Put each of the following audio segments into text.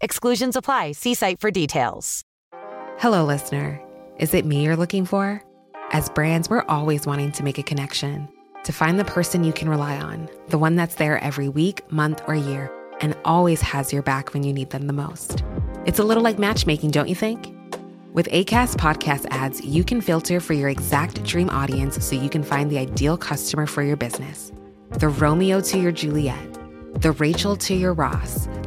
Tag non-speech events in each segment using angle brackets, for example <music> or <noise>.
Exclusions apply. See site for details. Hello, listener. Is it me you're looking for? As brands, we're always wanting to make a connection, to find the person you can rely on, the one that's there every week, month, or year, and always has your back when you need them the most. It's a little like matchmaking, don't you think? With ACAST podcast ads, you can filter for your exact dream audience so you can find the ideal customer for your business. The Romeo to your Juliet, the Rachel to your Ross,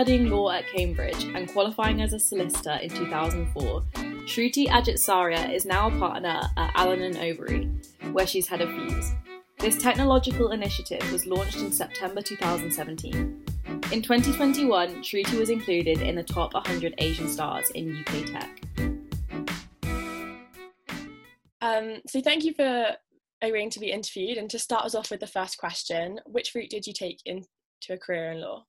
Studying law at Cambridge and qualifying as a solicitor in 2004, Shruti Ajit is now a partner at Allen and Overy, where she's head of Fuse. This technological initiative was launched in September 2017. In 2021, Shruti was included in the top 100 Asian stars in UK tech. Um, so thank you for agreeing to be interviewed. And to start us off with the first question, which route did you take into a career in law?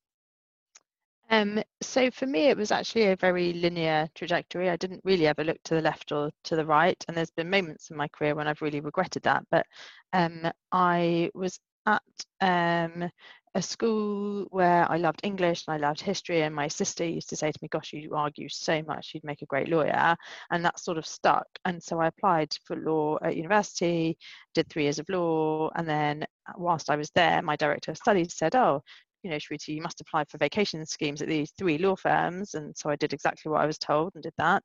Um, so for me, it was actually a very linear trajectory. I didn't really ever look to the left or to the right, and there's been moments in my career when I've really regretted that. But um, I was at um, a school where I loved English and I loved history, and my sister used to say to me, "Gosh, you argue so much, you'd make a great lawyer," and that sort of stuck. And so I applied for law at university, did three years of law, and then whilst I was there, my director of studies said, "Oh, you know, Shruti, you must apply for vacation schemes at these three law firms. And so I did exactly what I was told and did that.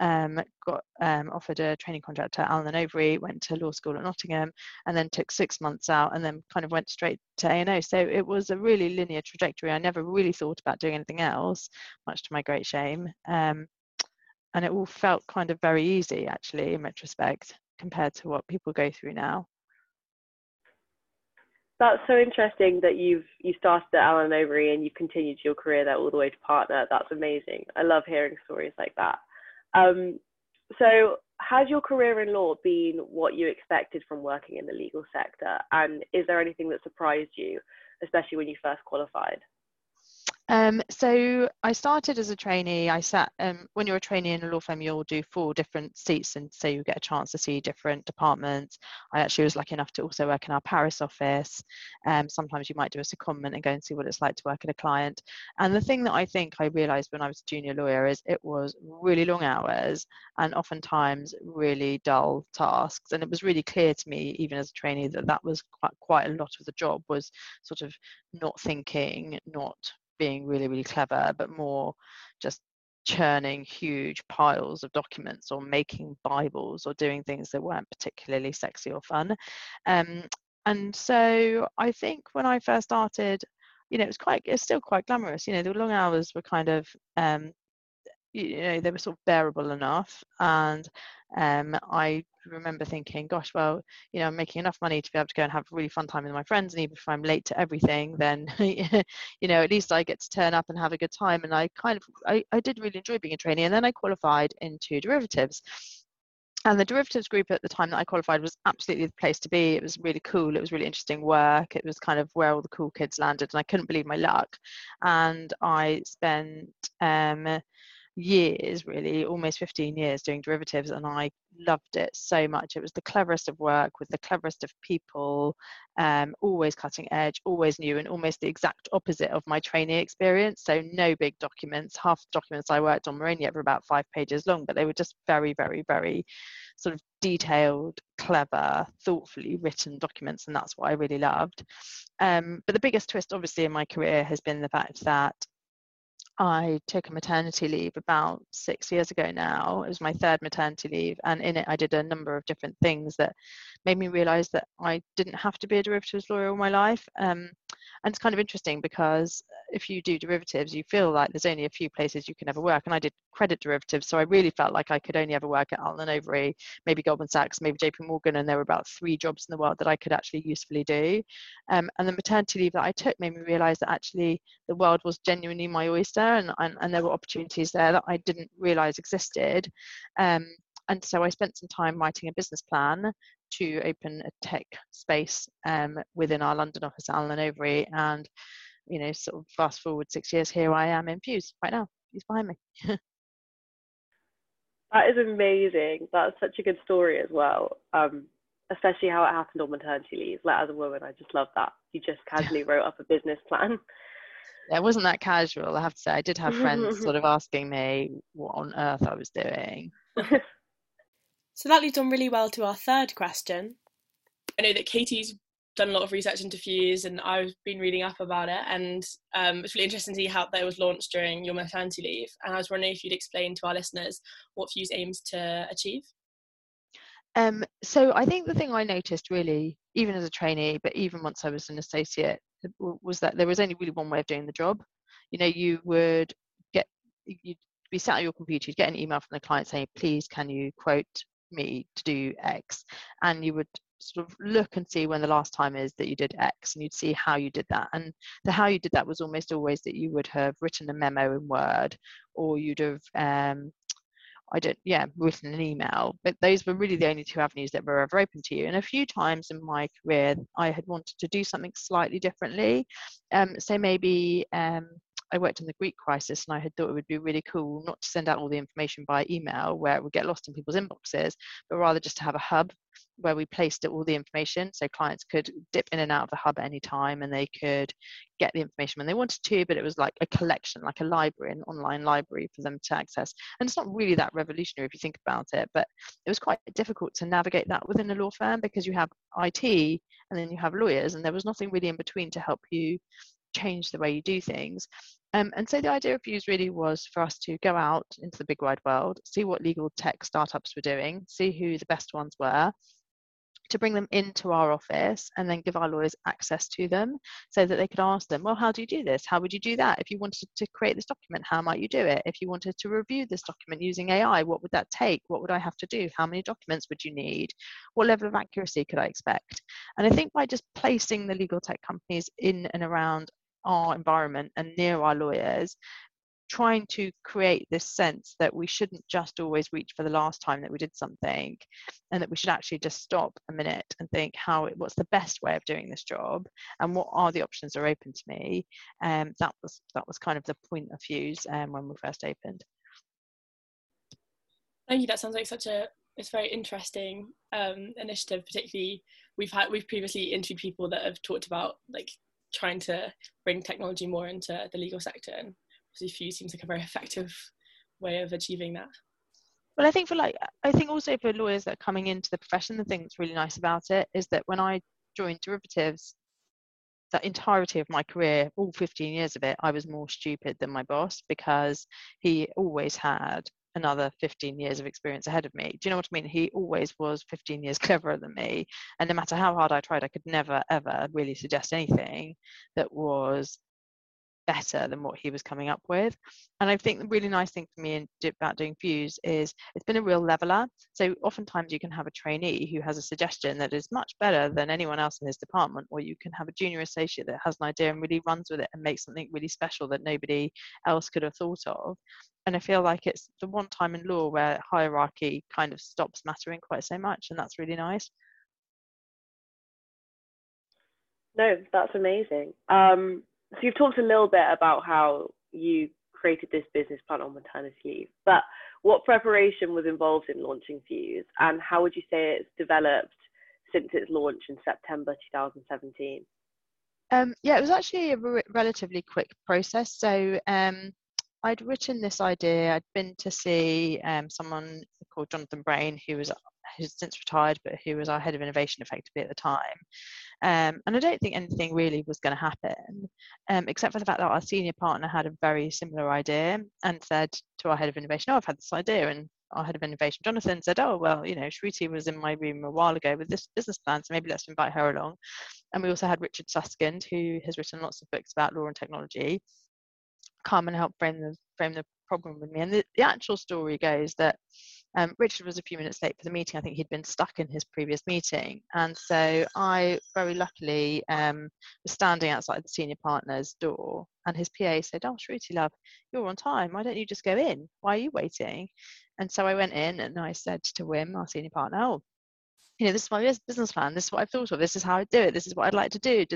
Um, got um, offered a training contract at Allen and Overy, went to law school at Nottingham, and then took six months out and then kind of went straight to A&O. So it was a really linear trajectory. I never really thought about doing anything else, much to my great shame. Um, and it all felt kind of very easy, actually, in retrospect, compared to what people go through now that's so interesting that you've you started at Allen Overy and you've continued your career there all the way to partner. That's amazing. I love hearing stories like that. Um, so, has your career in law been what you expected from working in the legal sector? And is there anything that surprised you, especially when you first qualified? Um, so I started as a trainee. I sat um, when you're a trainee in a law firm, you'll do four different seats, and so you get a chance to see different departments. I actually was lucky enough to also work in our Paris office. Um, sometimes you might do a secondment and go and see what it's like to work at a client. And the thing that I think I realised when I was a junior lawyer is it was really long hours and oftentimes really dull tasks. And it was really clear to me, even as a trainee, that that was quite quite a lot of the job was sort of not thinking, not being really, really clever, but more just churning huge piles of documents or making Bibles or doing things that weren't particularly sexy or fun. Um, and so I think when I first started, you know, it was quite, it's still quite glamorous. You know, the long hours were kind of um, you know they were sort of bearable enough and um, i remember thinking gosh well you know i'm making enough money to be able to go and have a really fun time with my friends and even if i'm late to everything then <laughs> you know at least i get to turn up and have a good time and i kind of I, I did really enjoy being a trainee and then i qualified into derivatives and the derivatives group at the time that I qualified was absolutely the place to be. It was really cool. It was really interesting work. It was kind of where all the cool kids landed, and I couldn't believe my luck. And I spent um, years really almost 15 years doing derivatives and i loved it so much. It was the cleverest of work with the cleverest of people um, always cutting edge always new and almost the exact opposite of my training experience. So no big documents. Half the documents i worked on were only ever about five pages long but they were just very very very sort of detailed clever thoughtfully written documents and that's what i really loved. Um, but the biggest twist obviously in my career has been the fact that I took a maternity leave about six years ago now. It was my third maternity leave, and in it, I did a number of different things that made me realize that I didn't have to be a derivatives lawyer all my life. Um, and it's kind of interesting because if you do derivatives, you feel like there's only a few places you can ever work. And I did credit derivatives, so I really felt like I could only ever work at Allen Overy, maybe Goldman Sachs, maybe JP Morgan, and there were about three jobs in the world that I could actually usefully do. Um, and the maternity leave that I took made me realize that actually the world was genuinely my oyster, and, and, and there were opportunities there that I didn't realize existed. Um, and so I spent some time writing a business plan to open a tech space um, within our London office at Allen Overy. And, you know, sort of fast forward six years, here I am in Fuse right now. He's behind me. <laughs> that is amazing. That's such a good story as well. Um, especially how it happened on maternity leave. Like as a woman, I just love that. You just casually wrote up a business plan. It wasn't that casual, I have to say. I did have friends <laughs> sort of asking me what on earth I was doing. <laughs> So that leads on really well to our third question. I know that Katie's done a lot of research into Fuse and I've been reading up about it and um, it's really interesting to see how that was launched during your maternity leave and I was wondering if you'd explain to our listeners what Fuse aims to achieve. Um, so I think the thing I noticed really, even as a trainee, but even once I was an associate, was that there was only really one way of doing the job. You know, you would get you'd be sat at your computer, you'd get an email from the client saying, "Please, can you quote me to do X, and you would sort of look and see when the last time is that you did X, and you'd see how you did that. And the how you did that was almost always that you would have written a memo in Word, or you'd have um, I don't, yeah, written an email. But those were really the only two avenues that were ever open to you. And a few times in my career, I had wanted to do something slightly differently. Um, so maybe um, I worked in the Greek crisis and I had thought it would be really cool not to send out all the information by email where it would get lost in people's inboxes, but rather just to have a hub where we placed all the information. So clients could dip in and out of the hub at any time and they could get the information when they wanted to but it was like a collection like a library an online library for them to access. And it's not really that revolutionary if you think about it but it was quite difficult to navigate that within a law firm because you have IT and then you have lawyers and there was nothing really in between to help you change the way you do things. Um, and so the idea of Fuse really was for us to go out into the big wide world, see what legal tech startups were doing, see who the best ones were, to bring them into our office and then give our lawyers access to them so that they could ask them, well, how do you do this? How would you do that? If you wanted to create this document, how might you do it? If you wanted to review this document using AI, what would that take? What would I have to do? How many documents would you need? What level of accuracy could I expect? And I think by just placing the legal tech companies in and around our environment and near our lawyers trying to create this sense that we shouldn't just always reach for the last time that we did something and that we should actually just stop a minute and think how what's the best way of doing this job and what are the options that are open to me. Um, that was that was kind of the point of Fuse um, when we first opened. Thank you. That sounds like such a it's very interesting um, initiative particularly we've had we've previously interviewed people that have talked about like trying to bring technology more into the legal sector and obviously Fuse seems like a very <laughs> effective way of achieving that well i think for like i think also for lawyers that are coming into the profession the thing that's really nice about it is that when i joined derivatives the entirety of my career all 15 years of it i was more stupid than my boss because he always had another 15 years of experience ahead of me. Do you know what I mean? He always was 15 years <laughs> cleverer than me. And no matter how hard I tried, I could never, ever really suggest anything that was better than what he was coming up with. And I think the really nice thing for me in, about doing Fuse is it's been a real leveler. So oftentimes you can have a trainee who has a suggestion that is much better than anyone else in his department, or you can have a junior associate that has an idea and really runs with it and makes something really special that nobody else could have thought of. And I feel like it's the one time in law where hierarchy kind of stops mattering quite so much, and that's really nice. No, that's amazing. Um, so you've talked a little bit about how you created this business plan on maternity leave, but what preparation was involved in launching Fuse, and how would you say it's developed since its launch in September 2017? Um, yeah, it was actually a re- relatively quick process. So um, I'd written this idea. I'd been to see um, someone called Jonathan Brayne, who was who's since retired, but who was our head of innovation effectively at the time. Um, and I don't think anything really was going to happen, um, except for the fact that our senior partner had a very similar idea and said to our head of innovation, "Oh, I've had this idea," and our head of innovation, Jonathan, said, "Oh, well, you know, Shruti was in my room a while ago with this business plan, so maybe let's invite her along." And we also had Richard Susskind, who has written lots of books about law and technology, come and help frame the frame the problem with me. And the, the actual story goes that um, Richard was a few minutes late for the meeting. I think he'd been stuck in his previous meeting. And so I very luckily um, was standing outside the senior partner's door and his PA said, Oh, Shruti, love, you're on time. Why don't you just go in? Why are you waiting? And so I went in and I said to Wim, our senior partner, Oh, you know, this is my business plan. This is what I've thought of. This is how I do it. This is what I'd like to do.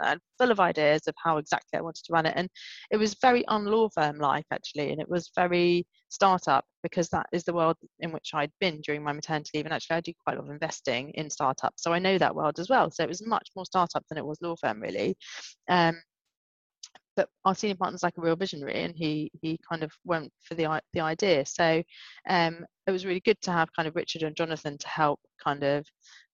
I'm full of ideas of how exactly I wanted to run it. And it was very unlaw firm like, actually. And it was very startup because that is the world in which I'd been during my maternity leave. And actually, I do quite a lot of investing in startups. So I know that world as well. So it was much more startup than it was law firm, really. Um, but our senior partner's like a real visionary and he he kind of went for the the idea. So um, it was really good to have kind of richard and jonathan to help kind of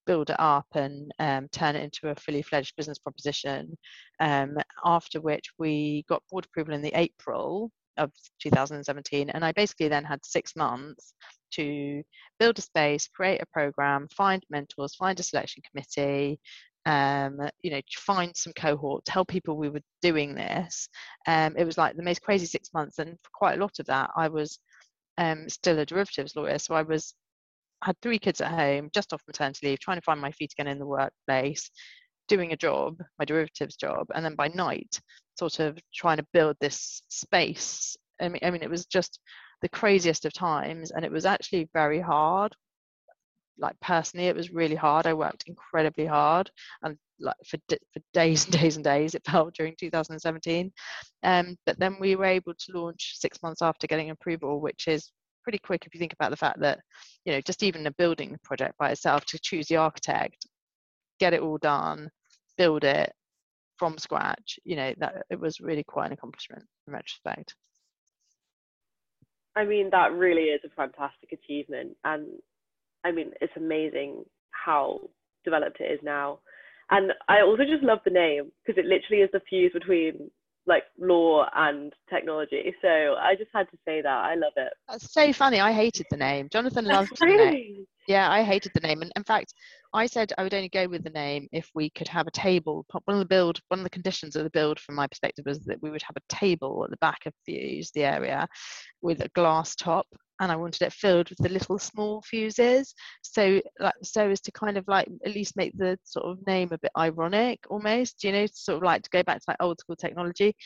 build it up and um, turn it into a fully fledged business proposition. Um, after which we got board approval in the april of 2017 and i basically then had six months to build a space create a program find mentors find a selection committee um, you know, find some cohort, tell people we were doing this. Um, it was like the most crazy six months, and for quite a lot of that, I was um, still a derivatives lawyer. So I was had three kids at home, just off maternity leave, trying to find my feet again in the workplace, doing a job, my derivatives job, and then by night, sort of trying to build this space. I mean, I mean, it was just the craziest of times, and it was actually very hard like personally it was really hard i worked incredibly hard and like for, for days and days and days it <laughs> felt during 2017 um, but then we were able to launch six months after getting approval which is pretty quick if you think about the fact that you know just even a building project by itself to choose the architect get it all done build it from scratch you know that it was really quite an accomplishment in retrospect I mean, that really is a fantastic achievement. And I mean, it's amazing how developed it is now. And I also just love the name because it literally is the fuse between like law and technology. So I just had to say that. I love it. That's so funny. I hated the name. Jonathan <laughs> loved really? it. Yeah, I hated the name. And in fact, I said I would only go with the name if we could have a table. One of the build, one of the conditions of the build, from my perspective, was that we would have a table at the back of Fuse, the area, with a glass top and I wanted it filled with the little small fuses. So like so as to kind of like at least make the sort of name a bit ironic almost, you know, sort of like to go back to like old school technology.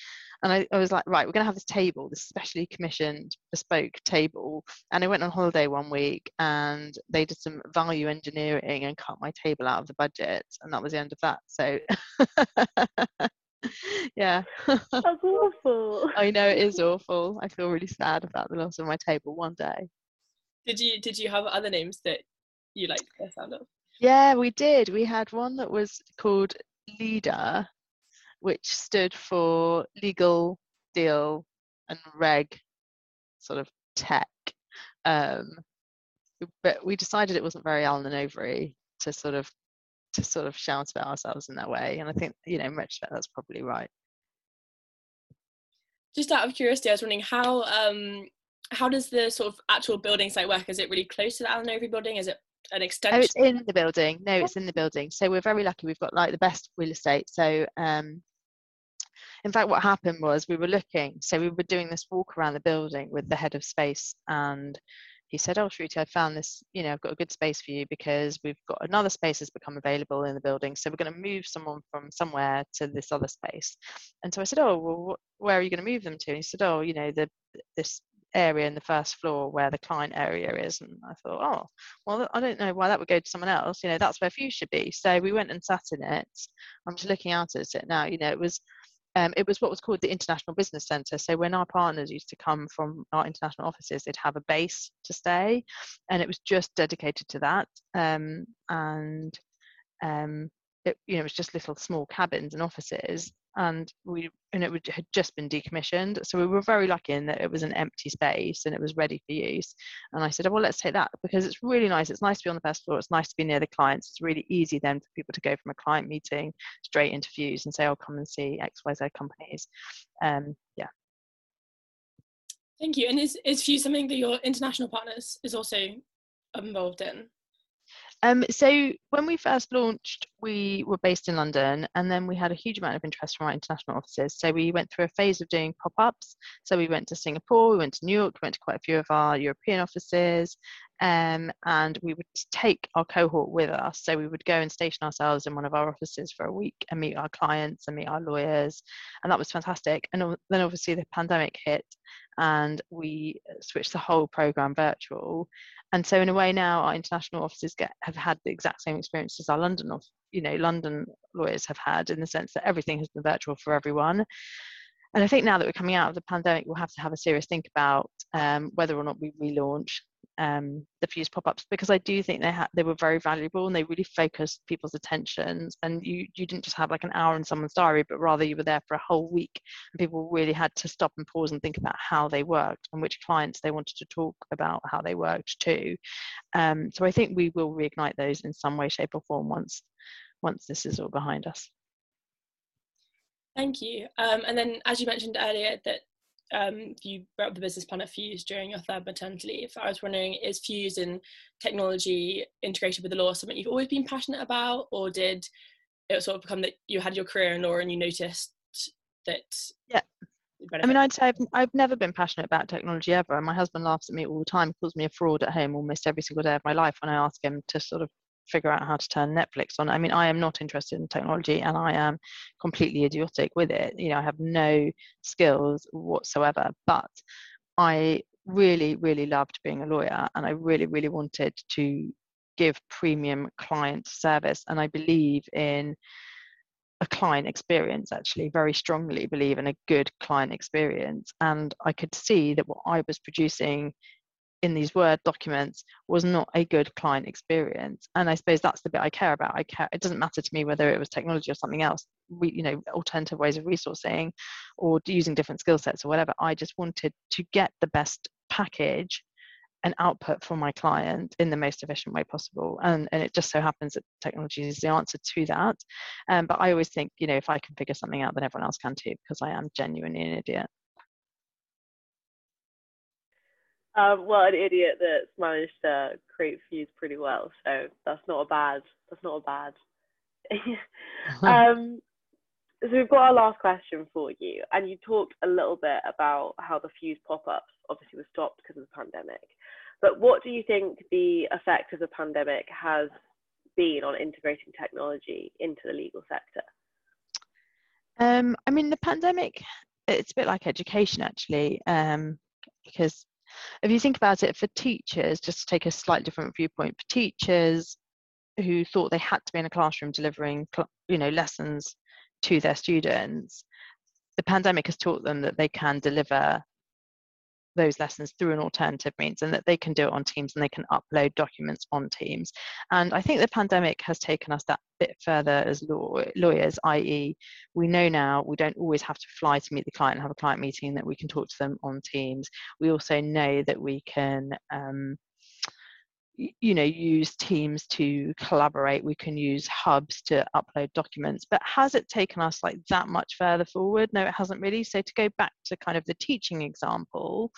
And I, I was like, right, we're gonna have this table, this specially commissioned bespoke table. And I went on holiday one week and they did some value engineering and cut my table out of the budget and that was the end of that. So <laughs> <laughs> yeah. That's awful. I know it is awful. I feel really sad about the loss of my table one day. Did you did you have other names that you liked the sound of? Yeah, we did. We had one that was called Leader, which stood for legal, deal, and reg sort of tech. Um, but we decided it wasn't very Allen and Overy to sort of to sort of shout about ourselves in that way. And I think, you know, in retrospect, that's probably right. Just out of curiosity, I was wondering how um, how does the sort of actual building site work? Is it really close to the Allen Overy building? Is it an extension? Oh, it's in the building. No, it's in the building. So we're very lucky. We've got like the best real estate. So um, in fact, what happened was we were looking, so we were doing this walk around the building with the head of space, and he said, "Oh, Shruti, I found this. You know, I've got a good space for you because we've got another space has become available in the building, so we're going to move someone from somewhere to this other space." And so I said, "Oh, well, wh- where are you going to move them to?" And he said, "Oh, you know, the this area in the first floor where the client area is and i thought oh well i don't know why that would go to someone else you know that's where Fuse should be so we went and sat in it i'm just looking out at it now you know it was um, it was what was called the International Business Centre. So when our partners used to come from our international offices, they'd have a base to stay, and it was just dedicated to that. Um, and um, it, you know, it was just little small cabins and offices and we and it would, had just been decommissioned. So we were very lucky in that it was an empty space and it was ready for use. And i said oh, well let's take that because it's really nice. It's nice to be on the first floor. It's nice to be near the clients. It's really easy then for people to go from a client meeting straight into Fuse and say i'll come and see xyz companies um yeah. Thank you. And is is Fuse something that your international partners is also involved in um, so when we first launched, we were based in London, and then we had a huge amount of interest from our international offices. So we went through a phase of doing pop-ups. So we went to Singapore, we went to New York, we went to quite a few of our European offices, um, and we would take our cohort with us. So we would go and station ourselves in one of our offices for a week and meet our clients and meet our lawyers, and that was fantastic. And then obviously the pandemic hit, and we switched the whole program virtual and so in a way now our international offices get have had the exact same experience as our london of you know london lawyers have had in the sense that everything has been virtual for everyone and I think now that we're coming out of the pandemic, we'll have to have a serious think about um, whether or not we relaunch um, the Fuse pop-ups because I do think they had they were very valuable and they really focused people's attentions. And you you didn't just have like an hour in someone's diary, but rather you were there for a whole week, and people really had to stop and pause and think about how they worked and which clients they wanted to talk about how they worked too. Um, so I think we will reignite those in some way, shape, or form once once this is all behind us. Thank you. Um, and then, as you mentioned earlier, that um, you wrote up the business plan at Fuse during your third maternity leave. I was wondering, is Fuse and technology integrated with the law something you've always been passionate about, or did it sort of become that you had your career in law and you noticed that? Yeah. I mean, I'd say I've, I've never been passionate about technology ever. And my husband laughs at me all the time, calls me a fraud at home almost every single day of my life when I ask him to sort of figure out how to turn Netflix on. I mean, I am not interested in technology and I am completely idiotic with it. You know, I have no skills whatsoever, but I really, really loved being a lawyer and I really, really wanted to give premium client service. And I believe in a client experience actually very strongly believe in a good client experience and i could see that what i was producing in these word documents was not a good client experience. And i suppose that's the bit i care about. I care it doesn't matter to me whether it was technology or something else we, you know alternative ways of resourcing or using different skill sets or whatever. I just wanted to get the best package and output for my client in the most efficient way possible. And, and it just so happens that technology is the answer to that. Um, but i always think you know if i can figure something out then everyone else can too because i am genuinely an idiot Um, well, an idiot that's managed to create Fuse pretty well, so that's not a bad. That's not a bad. <laughs> um, so we've got our last question for you, and you talked a little bit about how the Fuse pop-ups obviously were stopped because of the pandemic. But what do you think the effect of the pandemic has been on integrating technology into the legal sector? Um, I mean, the pandemic, it's a bit like education actually, um, because if you think about it for teachers, just to take a slightly different viewpoint, for teachers who thought they had to be in a classroom delivering, you know, lessons to their students, the pandemic has taught them that they can deliver those lessons through an alternative means and that they can do it on Teams and they can upload documents on Teams. And I think the pandemic has taken us that bit further as law, lawyers, i.e., we know now we don't always have to fly to meet the client and have a client meeting, that we can talk to them on Teams. We also know that we can. Um, you know use teams to collaborate we can use hubs to upload documents but has it taken us like that much further forward no it hasn't really so to go back to kind of the teaching example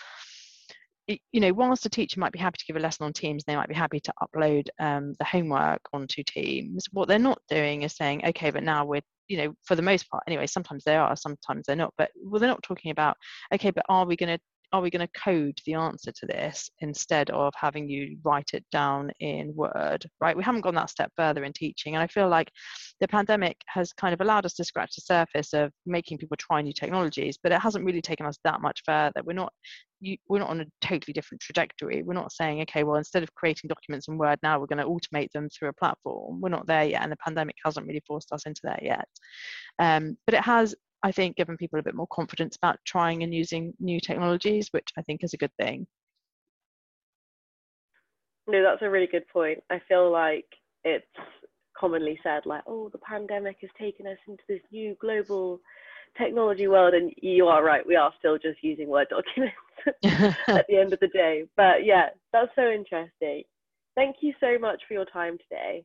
you know, whilst a teacher might be happy to give a lesson on Teams, they might be happy to upload um, the homework onto Teams. What they're not doing is saying, okay, but now we're, you know, for the most part, anyway, sometimes they are, sometimes they're not. But well, they're not talking about, okay, but are we going to are we going to code the answer to this instead of having you write it down in Word, right? We haven't gone that step further in teaching. And I feel like the pandemic has kind of allowed us to scratch the surface of making people try new technologies, but it hasn't really taken us that much further. We're not you, we're not on a totally different trajectory. We're not saying, okay, well, instead of creating documents in Word, now we're going to automate them through a platform. We're not there yet, and the pandemic hasn't really forced us into that yet. Um, but it has I think, given people a bit more confidence about trying and using new technologies, which I think is a good thing. No, that's a really good point. I feel like it's commonly said, like, oh, the pandemic has taken us into this new global technology world. And you are right, we are still just using Word <laughs> documents at the end of the day. But yeah, that's so interesting. Thank you so much for your time today.